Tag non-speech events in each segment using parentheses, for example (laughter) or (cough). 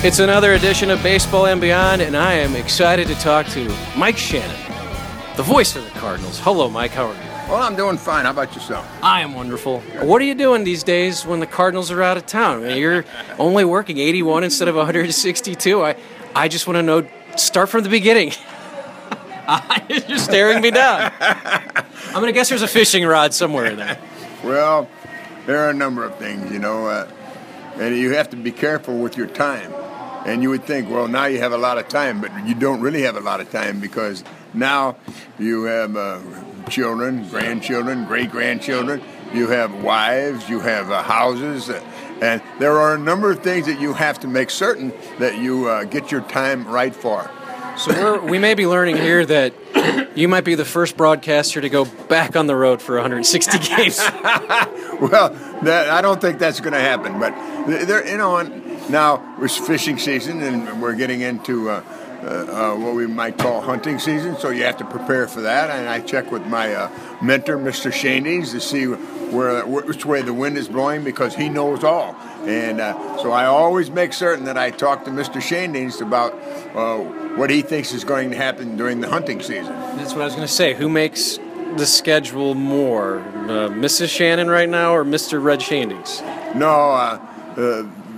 It's another edition of Baseball and Beyond, and I am excited to talk to Mike Shannon, the voice of the Cardinals. Hello, Mike. How are you? Well, I'm doing fine. How about yourself? I am wonderful. What are you doing these days when the Cardinals are out of town? I mean, you're only working 81 instead of 162. I, I just want to know. Start from the beginning. (laughs) you're staring me down. I'm gonna guess there's a fishing rod somewhere in there. Well, there are a number of things, you know, uh, and you have to be careful with your time. And you would think, well, now you have a lot of time, but you don't really have a lot of time because now you have uh, children, grandchildren, great grandchildren, you have wives, you have uh, houses, uh, and there are a number of things that you have to make certain that you uh, get your time right for. So we're, we may be learning here that you might be the first broadcaster to go back on the road for 160 (laughs) games. well, that, I don't think that's going to happen, but there, you know, now it's fishing season, and we're getting into. Uh, uh, uh, what we might call hunting season, so you have to prepare for that. And I check with my uh, mentor, Mr. Schoendienst, to see where which way the wind is blowing because he knows all. And uh, so I always make certain that I talk to Mr. Schoendienst about uh, what he thinks is going to happen during the hunting season. That's what I was going to say. Who makes the schedule more, uh, Mrs. Shannon right now or Mr. Red Schoendienst? No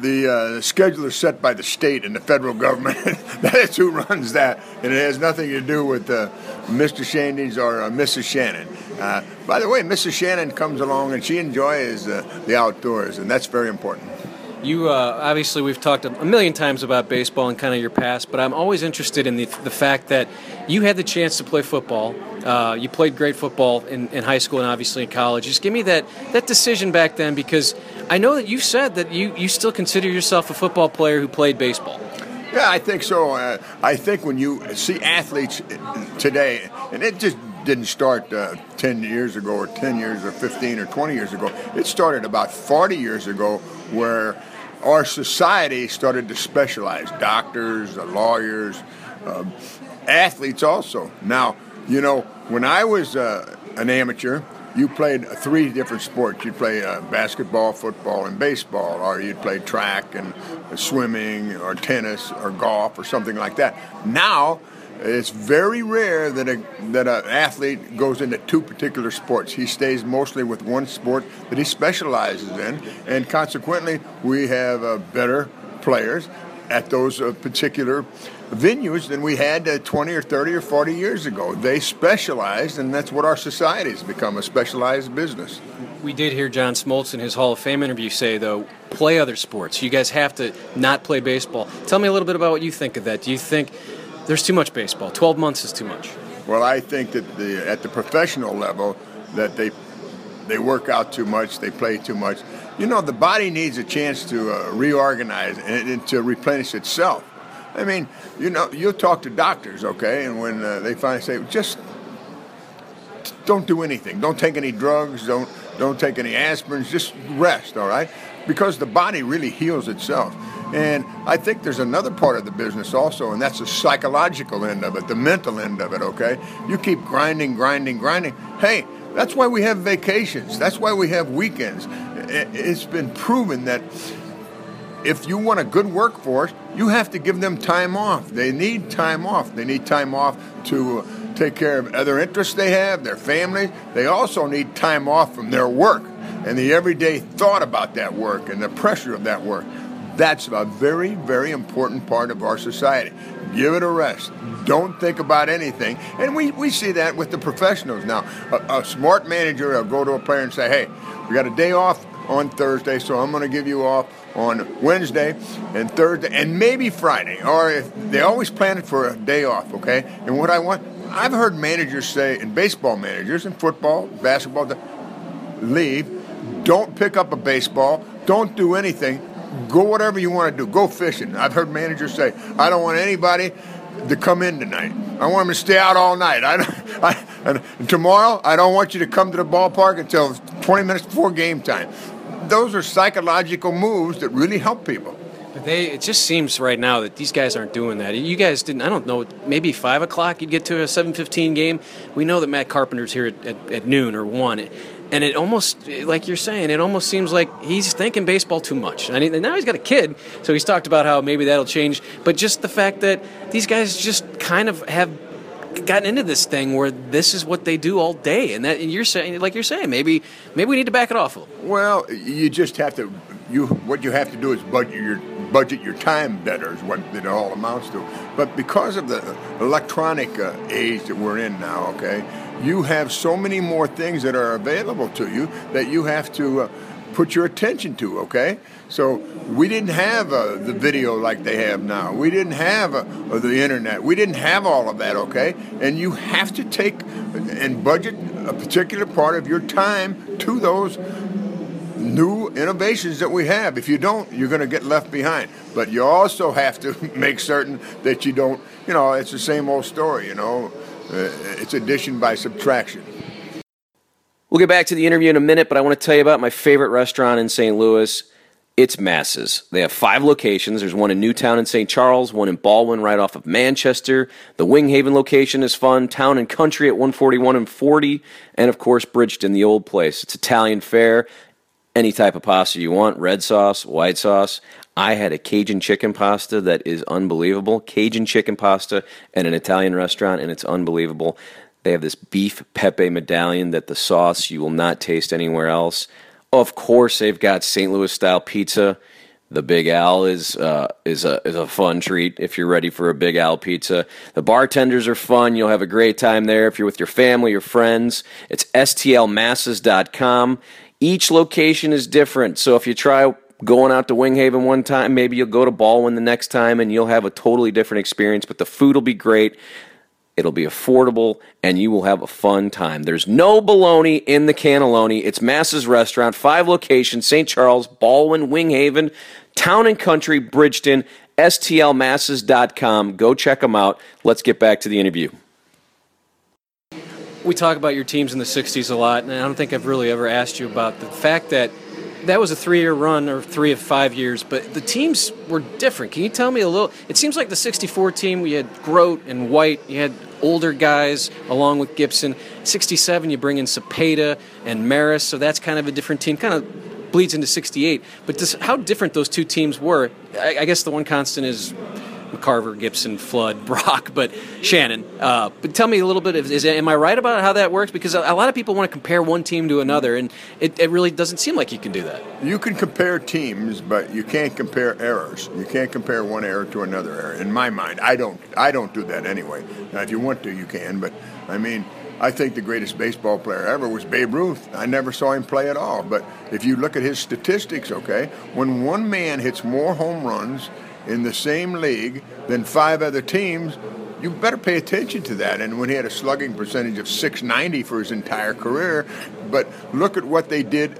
the uh, schedule is set by the state and the federal government. (laughs) that is who runs that, and it has nothing to do with uh, Mr. Schoendienst or uh, Mrs. Shannon. Uh, by the way, Mrs. Shannon comes along and she enjoys uh, the outdoors, and that's very important. You uh, obviously we've talked a million times about baseball and kind of your past, but I'm always interested in the, the fact that you had the chance to play football. You played great football in, in high school and obviously in college. Just give me that that decision back then because I know that you said that you, you still consider yourself a football player who played baseball. Yeah, I think so. Uh, I think when you see athletes today, and it just didn't start uh, 10 years ago or 10 years or 15 or 20 years ago. It started about 40 years ago where our society started to specialize doctors, uh, lawyers, uh, athletes also. Now, you know, when I was uh, an amateur, you played three different sports. You'd play uh, basketball, football, and baseball, or you'd play track and swimming, or tennis, or golf, or something like that. Now, it's very rare that a that an athlete goes into two particular sports. He stays mostly with one sport that he specializes in, and consequently, we have uh, better players at those uh, particular venues than we had uh, 20 or 30 or 40 years ago. They specialized, and that's what our society has become a specialized business. We did hear John Smoltz in his Hall of Fame interview say, though, play other sports. You guys have to not play baseball. Tell me a little bit about what you think of that. Do you think there's too much baseball. 12 months is too much. Well, I think that the, at the professional level that they they work out too much, they play too much. You know, the body needs a chance to uh, reorganize and, and, to replenish itself. I mean, you know, you'll talk to doctors, okay, and when uh, they finally say, just don't do anything, don't take any drugs, don't don't take any aspirins, just rest, all right, because the body really heals itself. And I think there's another part of the business also, and that's the psychological end of it, the mental end of it, okay? You keep grinding, grinding, grinding. Hey, that's why we have vacations. That's why we have weekends. It's been proven that if you want a good workforce, you have to give them time off. They need time off. They need time off to uh, take care of other interests they have, their families. They also need time off from their work and the everyday thought about that work and the pressure of that work. That's a very, very important part of our society. Give it a rest. Don't think about anything. And we, we see that with the professionals now. A, a smart manager will go to a player and say, hey, we got a day off on Thursday, so I'm going to give you off on Wednesday and Thursday and maybe Friday. Or if they always plan it for a day off, okay? And what I want, I've heard managers say, and baseball managers, and football, basketball, leave. Don't pick up a baseball. Don't do anything go whatever you want to do. Go fishing. I've heard managers say, I don't want anybody to come in tonight. I want them to stay out all night. I, (laughs) I, and tomorrow, I don't want you to come to the ballpark until 20 minutes before game time. Those are psychological moves that really help people. But they, it just seems right now that these guys aren't doing that. You guys didn't. I don't know. Maybe five o'clock you'd get to a seven fifteen game. We know that Matt Carpenter's here at, at, at noon or one and it almost, like you're saying, it almost seems like he's thinking baseball too much. Mean, now he's got a kid, so he's talked about how maybe that'll change. But just the fact that these guys just kind of have gotten into this thing where this is what they do all day, and that and you're saying, like you're saying, maybe maybe we need to back it off a little. Well, you just have to. You what you have to do is budget your budget your time better is what it all amounts to. But because of the electronic uh, age that we're in now, okay, you have so many more things that are available to you that you have to uh, put your attention to, okay? So we didn't have uh, the video like they have now. We didn't have uh, the internet. We didn't have all of that, okay? And you have to take and budget a particular part of your time to those new innovations that we have. If you don't, you're going to get left behind. But you also have to (laughs) make certain that you don't, you know, it's the same old story, you know. Uh, it's addition by subtraction. We'll get back to the interview in a minute, but I want to tell you about my favorite restaurant in St. Louis. It's Masses. They have five locations. There's one in Newtown in St. Charles, one in Ballwin right off of Manchester. The Winghaven location is fun. Town and Country at 141 and 40. And of course, Bridgeton, the old place. It's Italian fare. Any type of pasta you want red sauce, white sauce. I had a Cajun chicken pasta that is unbelievable. Cajun chicken pasta at an Italian restaurant, and it's unbelievable. They have this beef pepe medallion that the sauce you will not taste anywhere else. Of course, they've got St. Louis style pizza. The Big Al is uh, is a is a fun treat if you're ready for a Big Al pizza. The bartenders are fun. You'll have a great time there if you're with your family or friends. It's stlmasses.com. Each location is different, so if you try going out to Winghaven one time, maybe you'll go to Ballwin the next time and you'll have a totally different experience, but the food will be great. It'll be affordable and you will have a fun time. There's no baloney in the cannelloni. It's Masses Restaurant, five locations St. Charles, Ballwin, Winghaven, Town and Country, Bridgeton, STLmasses.com. Go check them out. Let's get back to the interview. We talk about your teams in the 60s a lot, and I don't think I've really ever asked you about the fact that that was a three-year run or three of five years, but the teams were different. Can you tell me a little? It seems like the '64 team we had Groat and White. You had older guys along with Gibson. '67 you bring in Cepeda and Maris, so that's kind of a different team. Kind of bleeds into '68. But this, how different those two teams were? I, I guess the one constant is McCarver, Gibson, Flood, (laughs) Brock, but Shannon. Uh, but tell me a little bit. Of, is am I right about how that works? Because a, a lot of people want to compare one team to another, and it, it, really doesn't seem like you can do that. You can compare teams, but you can't compare errors. You can't compare one error to another error. In my mind, I don't. I don't do that anyway. Now, if you want to, you can. But I mean. I think the greatest baseball player ever was Babe Ruth. I never saw him play at all. But if you look at his statistics, okay, when one man hits more home runs in the same league than five other teams, you better pay attention to that. And when he had a slugging percentage of 690 for his entire career, but look at what they did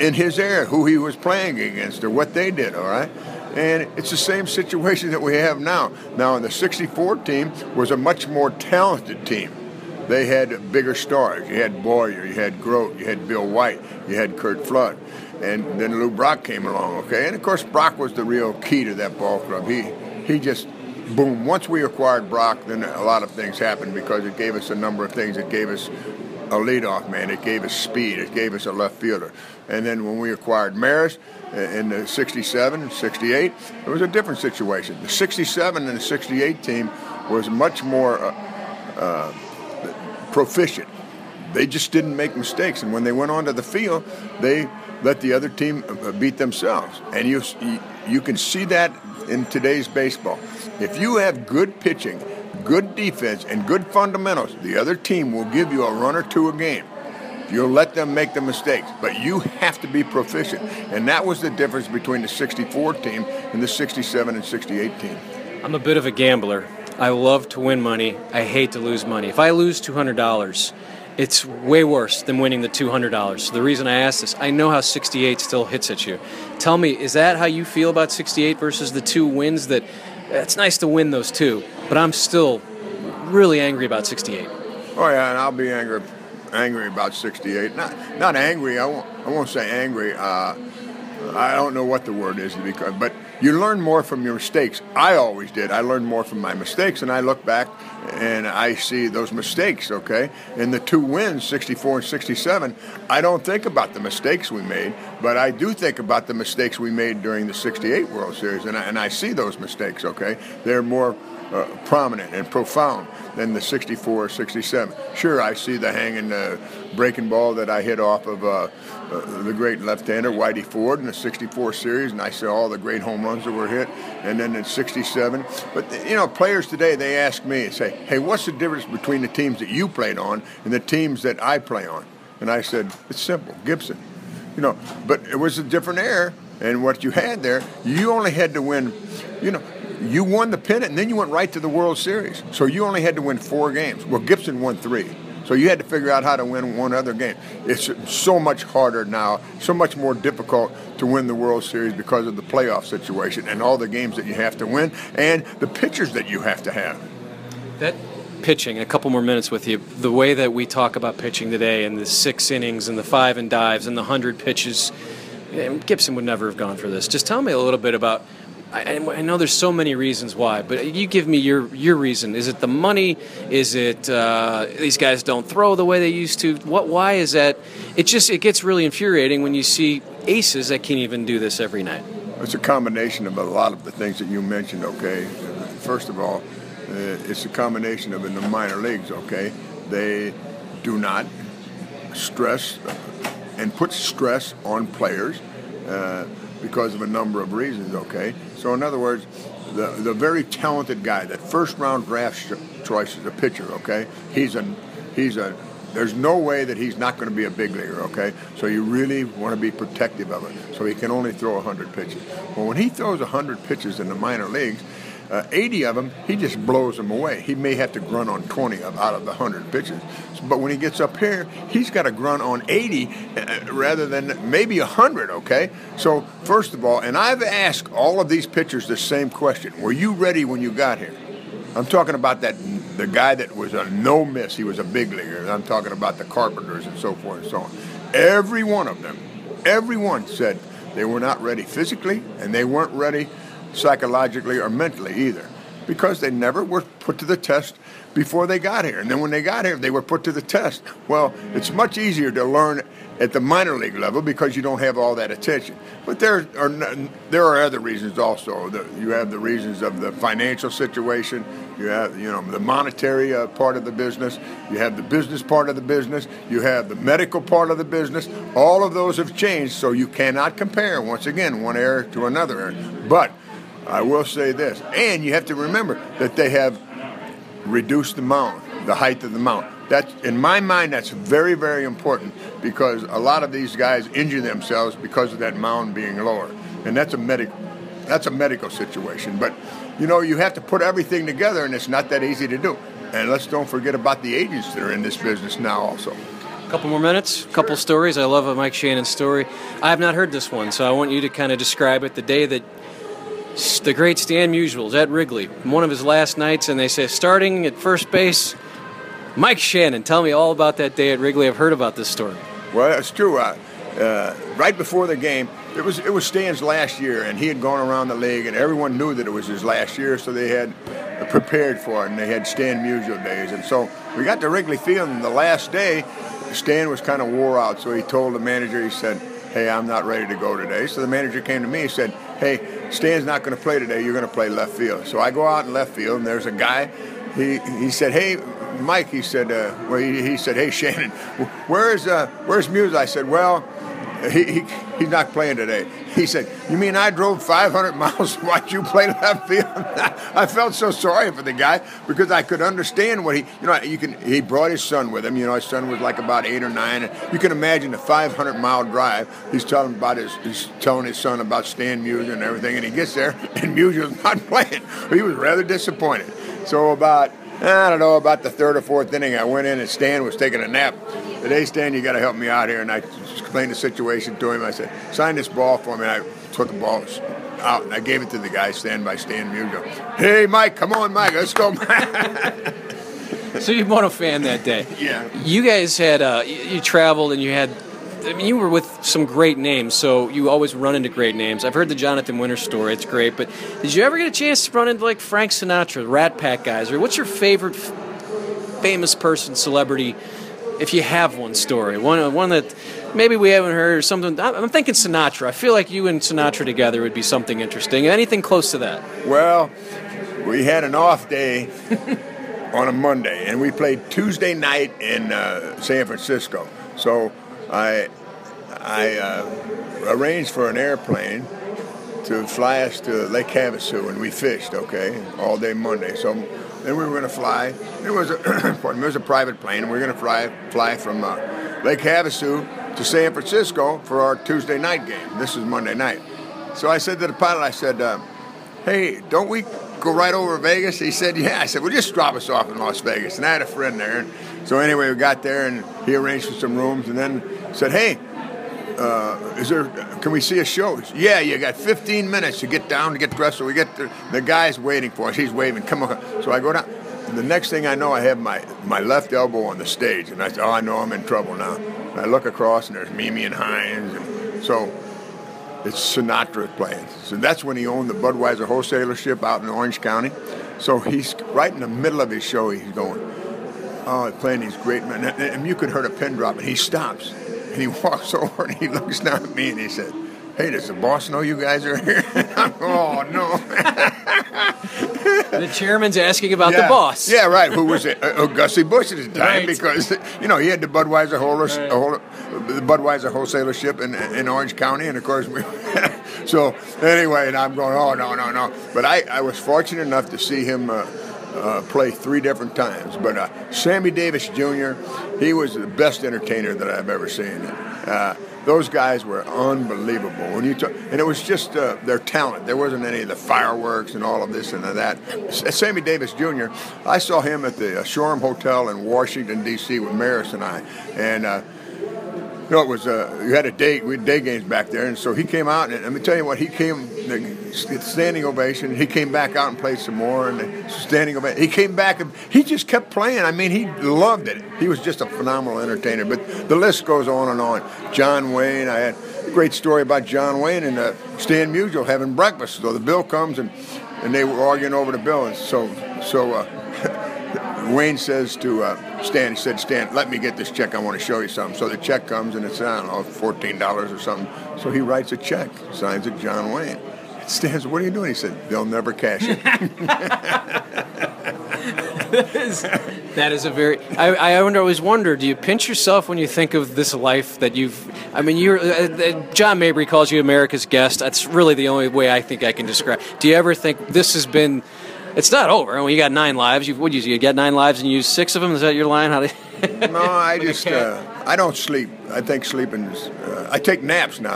in his era, who he was playing against, or what they did, all right? And it's the same situation that we have now. Now, the 64 team was a much more talented team. They had bigger stars. You had Boyer, you had Groat, you had Bill White, you had Curt Flood and then Lou Brock came along, okay? And of course, Brock was the real key to that ball club. He he just boom. Once we acquired Brock, then a lot of things happened because it gave us a number of things. It gave us a leadoff man. It gave us speed. It gave us a left fielder. And then when we acquired Maris uh, in the 67 and 68, it was a different situation. The 67 and the 68 team was much more uh, uh, proficient. They just didn't make mistakes. And when they went onto the field, they let the other team uh, beat themselves. And you, you can see that in today's baseball. If you have good pitching, good defense, and good fundamentals, the other team will give you a run or two a game. You'll let them make the mistakes, but you have to be proficient. And that was the difference between the 64 team and the 67 and 68 team. I'm a bit of a gambler. I love to win money. I hate to lose money. If I lose $200, it's way worse than winning the $200. So the reason I ask this, I know how 68 still hits at you. Tell me, is that how you feel about 68 versus the two wins that it's nice to win those two, but I'm still really angry about 68. Oh yeah, and I'll be angry angry about 68. Not not angry. I won't I won't say angry. Uh, I don't know what the word is because but you learn more from your mistakes. I always did. I learned more from my mistakes, and I look back and I see those mistakes, okay? In the two wins, 64 and 67, I don't think about the mistakes we made, but I do think about the mistakes we made during the 68 World Series, and I, and I see those mistakes, okay? They're more uh, prominent and profound than the 64 or 67. Sure, I see the hanging uh, breaking ball that I hit off of uh, uh, the great left-hander Whitey Ford in the 64 series, and I saw all the great home runs that were hit, and then in 67. But, you know, players today, they ask me, and say, hey, what's the difference between the teams that you played on and the teams that I play on? And I said, it's simple, Gibson. You know, but it was a different era, and what you had there, you only had to win, you know, you won the pennant and then you went right to the World Series. So you only had to win four games. Well, Gibson won three. So you had to figure out how to win one other game. It's so much harder now, so much more difficult to win the World Series because of the playoff situation and all the games that you have to win and the pitchers that you have to have. That pitching, a couple more minutes with you. The way that we talk about pitching today and the six innings and the five and dives and the hundred pitches, eh, Gibson would never have gone for this. Just tell me a little bit about I, I, know there's so many reasons why, but you give me your your reason. Is it the money? Is it uh, these guys don't throw the way they used to? What? Why is that? It just it gets really infuriating when you see aces that can't even do this every night. It's a combination of a lot of the things that you mentioned. Okay, first of all, uh, it's a combination of in the minor leagues. Okay, they do not stress and put stress on players. Uh, because of a number of reasons, okay? So, in other words, the, the very talented guy, that first round draft choice is a pitcher, okay? He's a, he's a, there's no way that he's not going to be a big leaguer, okay? So you really want to be protective of it. So he can only throw 100 pitches. Well, when he throws 100 pitches in the minor leagues, uh, 80 of them, he just blows them away. He may have to grunt on 20 of, out of the 100 pitches. But when he gets up here, he's got to grunt on 80 uh, rather than maybe 100, okay? So, first of all, and I've asked all of these pitchers the same question Were you ready when you got here? I'm talking about that the guy that was a no miss. He was a big leaguer. I'm talking about the Carpenters and so forth and so on. Every one of them, everyone said they were not ready physically and they weren't ready psychologically or mentally either because they never were put to the test before they got here. And then when they got here, they were put to the test. Well, it's much easier to learn at the minor league level because you don't have all that attention. But there are there are other reasons also. You have the reasons of the financial situation. You have you know the monetary uh, part of the business. You have the business part of the business. You have the medical part of the business. All of those have changed, so you cannot compare once again one era to another era. But I will say this, and you have to remember that they have reduced the mound, the height of the mound. That's in my mind. That's very, very important because a lot of these guys injure themselves because of that mound being lower, and that's a medical, that's a medical situation. But you know, you have to put everything together, and it's not that easy to do. And let's don't forget about the agents that are in this business now, also. A couple more minutes, a couple stories. I love a Mike Shannon story. I have not heard this one, so I want you to kind of describe it. The day that the great Stan Musials at Wrigley, one of his last nights, and they say starting at first base, Mike Shannon. Tell me all about that day at Wrigley. I've heard about this story. Well, it's true. Uh, uh, right before the game, it was it was Stan's last year, and he had gone around the league, and everyone knew that it was his last year, so they had prepared for it, and they had Stan Musial days, and so we got to Wrigley Field, and the last day, Stan was kind of wore out, so he told the manager, he said, "Hey, I'm not ready to go today." So the manager came to me, he said hey, Stan's not going to play today. You're going to play left field. So I go out in left field, and there's a guy. He he said, hey, Mike. He said, uh, well, he, he, said, hey, Shannon, where's uh, where's Muse? I said, well, he, he, he's not playing today. He said, You mean I drove 500 (laughs) miles to watch you play left field? (laughs) I felt so sorry for the guy because I could understand what he, you know, you can, he brought his son with him. You know, his son was like about eight or nine. And you can imagine a 500 mile drive. He's telling about his, he's telling his son about Stan Musial and everything. And he gets there (laughs) and Musial's not playing. He was rather disappointed. So about, I don't know, about the third or fourth inning, I went in and Stan was taking a nap. Today, Stan, you got to help me out here. And I explained the situation to him. I said, sign this ball for me. And I took the ball out and I gave it to the guy stand by Stan Musial. Hey, Mike, come on, Mike, let's go. (laughs) so you won a fan that day. Yeah. You guys had uh, you traveled and you had I mean, you were with some great names, so you always run into great names. I've heard the Jonathan Winter story; it's great. But did you ever get a chance to run into like Frank Sinatra, Rat Pack guys, or what's your favorite f- famous person, celebrity? If you have one story, one one that maybe we haven't heard, or something. I'm thinking Sinatra. I feel like you and Sinatra together would be something interesting. Anything close to that? Well, we had an off day (laughs) on a Monday, and we played Tuesday night in uh, San Francisco. So I I uh, arranged for an airplane to fly us to Lake Havasu, and we fished, okay, all day Monday. So then we were going to fly. It was a (clears throat) it was a private plane, and we were going to fly fly from uh, Lake Havasu to San Francisco for our Tuesday night game. This is Monday night. So I said to the pilot, I said, uh, "Hey, don't we go right over Vegas?" He said, "Yeah." I said, "Well, just drop us off in Las Vegas." And I had a friend there, and so anyway, we got there, and he arranged for some rooms, and then said, "Hey." Uh, is there? Can we see a show? Yeah, you got 15 minutes to get down to get dressed. So we get the guy's waiting for us. He's waving. Come on. So I go down. The next thing I know, I have my, my left elbow on the stage, and I said, "Oh, I know I'm in trouble now." And I look across, and there's Mimi and Hines, and so it's Sinatra playing. So that's when he owned the Budweiser wholesalership out in Orange County. So he's right in the middle of his show. He's going, oh, playing these great men, and, and you could hear a pin drop, and he stops, and he (laughs) walks over, and he looks down at me, and he said, "Hey, does the boss know you guys are here?" (laughs) oh no. (laughs) (laughs) the chairman's asking about yeah. the boss. Yeah, right. Who was it? Uh, uh, Gussie Busch at the time Right. because you know he had the Budweiser wholesalers, Right. whole, the Budweiser wholesalership in, in Orange County, and of course we. (laughs) so anyway, and I'm going, oh no, no, no. But I, I was fortunate enough to see him. Uh, uh, play three different times, but uh, Sammy Davis Jr. He was the best entertainer that I've ever seen. Uh, those guys were unbelievable. When you talk, and it was just uh, their talent. There wasn't any of the fireworks and all of this and that. Sammy Davis Jr. I saw him at the uh, Shoreham Hotel in Washington D.C. with Maris and I, and. Uh, you know, it was uh, you had a day we had day games back there, and so he came out and let me tell you what he came the standing ovation. He came back out and played some more, and standing ovation. He came back and he just kept playing. I mean, he loved it. He was just a phenomenal entertainer. But the list goes on and on. John Wayne, I had a great story about John Wayne and uh, Stan Musial having breakfast. So the bill comes and and they were arguing over the bill, and so so. Uh, Wayne says to uh, Stan, he said, Stan, let me get this check. I want to show you something. So the check comes and it's, I don't know, $14 or something. So he writes a check, signs it John Wayne. Stan says, what are you doing? He said, they'll never cash it. (laughs) (laughs) That is a very. I, I always wonder. Do you pinch yourself when you think of this life that you've? I mean, you're. Uh, uh, John Mabry calls you America's guest. That's really the only way I think I can describe. Do you ever think this has been? It's not over. When you got nine lives, you what you you get nine lives and you use six of them. Is that your line? How do? You, no, I just, uh, I don't sleep. I think sleeping is, uh, I take naps now.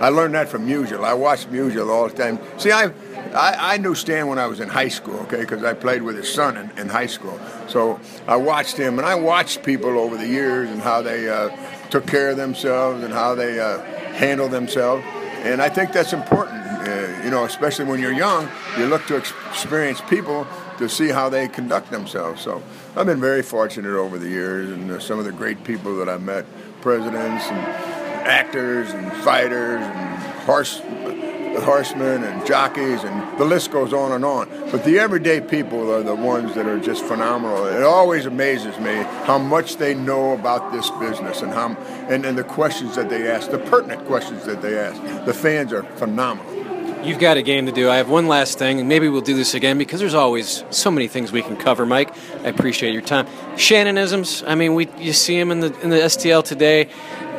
I learned that from Musial. I watch Musial all the time. See, I, I, I knew Stan when I was in high school, okay, because I played with his son in, in high school. So I watched him, and I watched people over the years and how they uh, took care of themselves and how they uh, handled themselves. And I think that's important, uh, you know, especially when you're young. You look to ex- experienced people to see how they conduct themselves. So I've been very fortunate over the years, and uh, some of the great people that I've met, presidents and actors and fighters and horse horsemen and jockeys, and the list goes on and on. But the everyday people are the ones that are just phenomenal. It always amazes me how much they know about this business and how and, and the questions that they ask, the pertinent questions that they ask. The fans are phenomenal. You've got a game to do. I have one last thing, and maybe we'll do this again because there's always so many things we can cover. Mike, I appreciate your time. Shannonisms. I mean, we you see them in the in the STL today.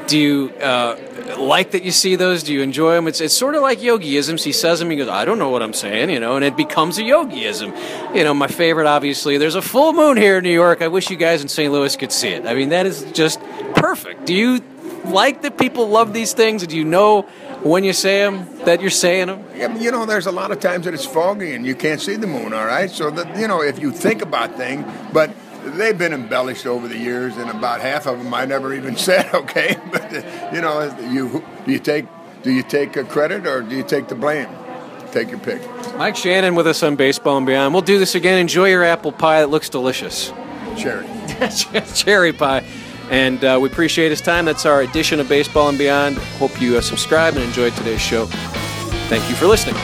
Do you uh, like that you see those? Do you enjoy them? It's, it's sort of like yogiisms. He says them. He goes, I don't know what I'm saying, you know, and it becomes a yogiism. You know, my favorite, obviously. There's a full moon here in New York. I wish you guys in St. Louis could see it. I mean, that is just perfect. Do you like that people love these things? Do you know when you say them that you're saying them? Yeah, you know, there's a lot of times that it's foggy and you can't see the moon. All right, so that you know, if you think about things, but they've been embellished over the years, and about half of them I never even (laughs) said. Okay, (laughs) but you know, you do you take do you take credit or do you take the blame? Take your pick. Mike Shannon with us on Baseball and Beyond. We'll do this again. Enjoy your apple pie. It looks delicious. Cherry. (laughs) Cherry pie. And uh, we appreciate his time. That's our edition of Baseball and Beyond. Hope you uh, subscribe and enjoyed today's show. Thank you for listening.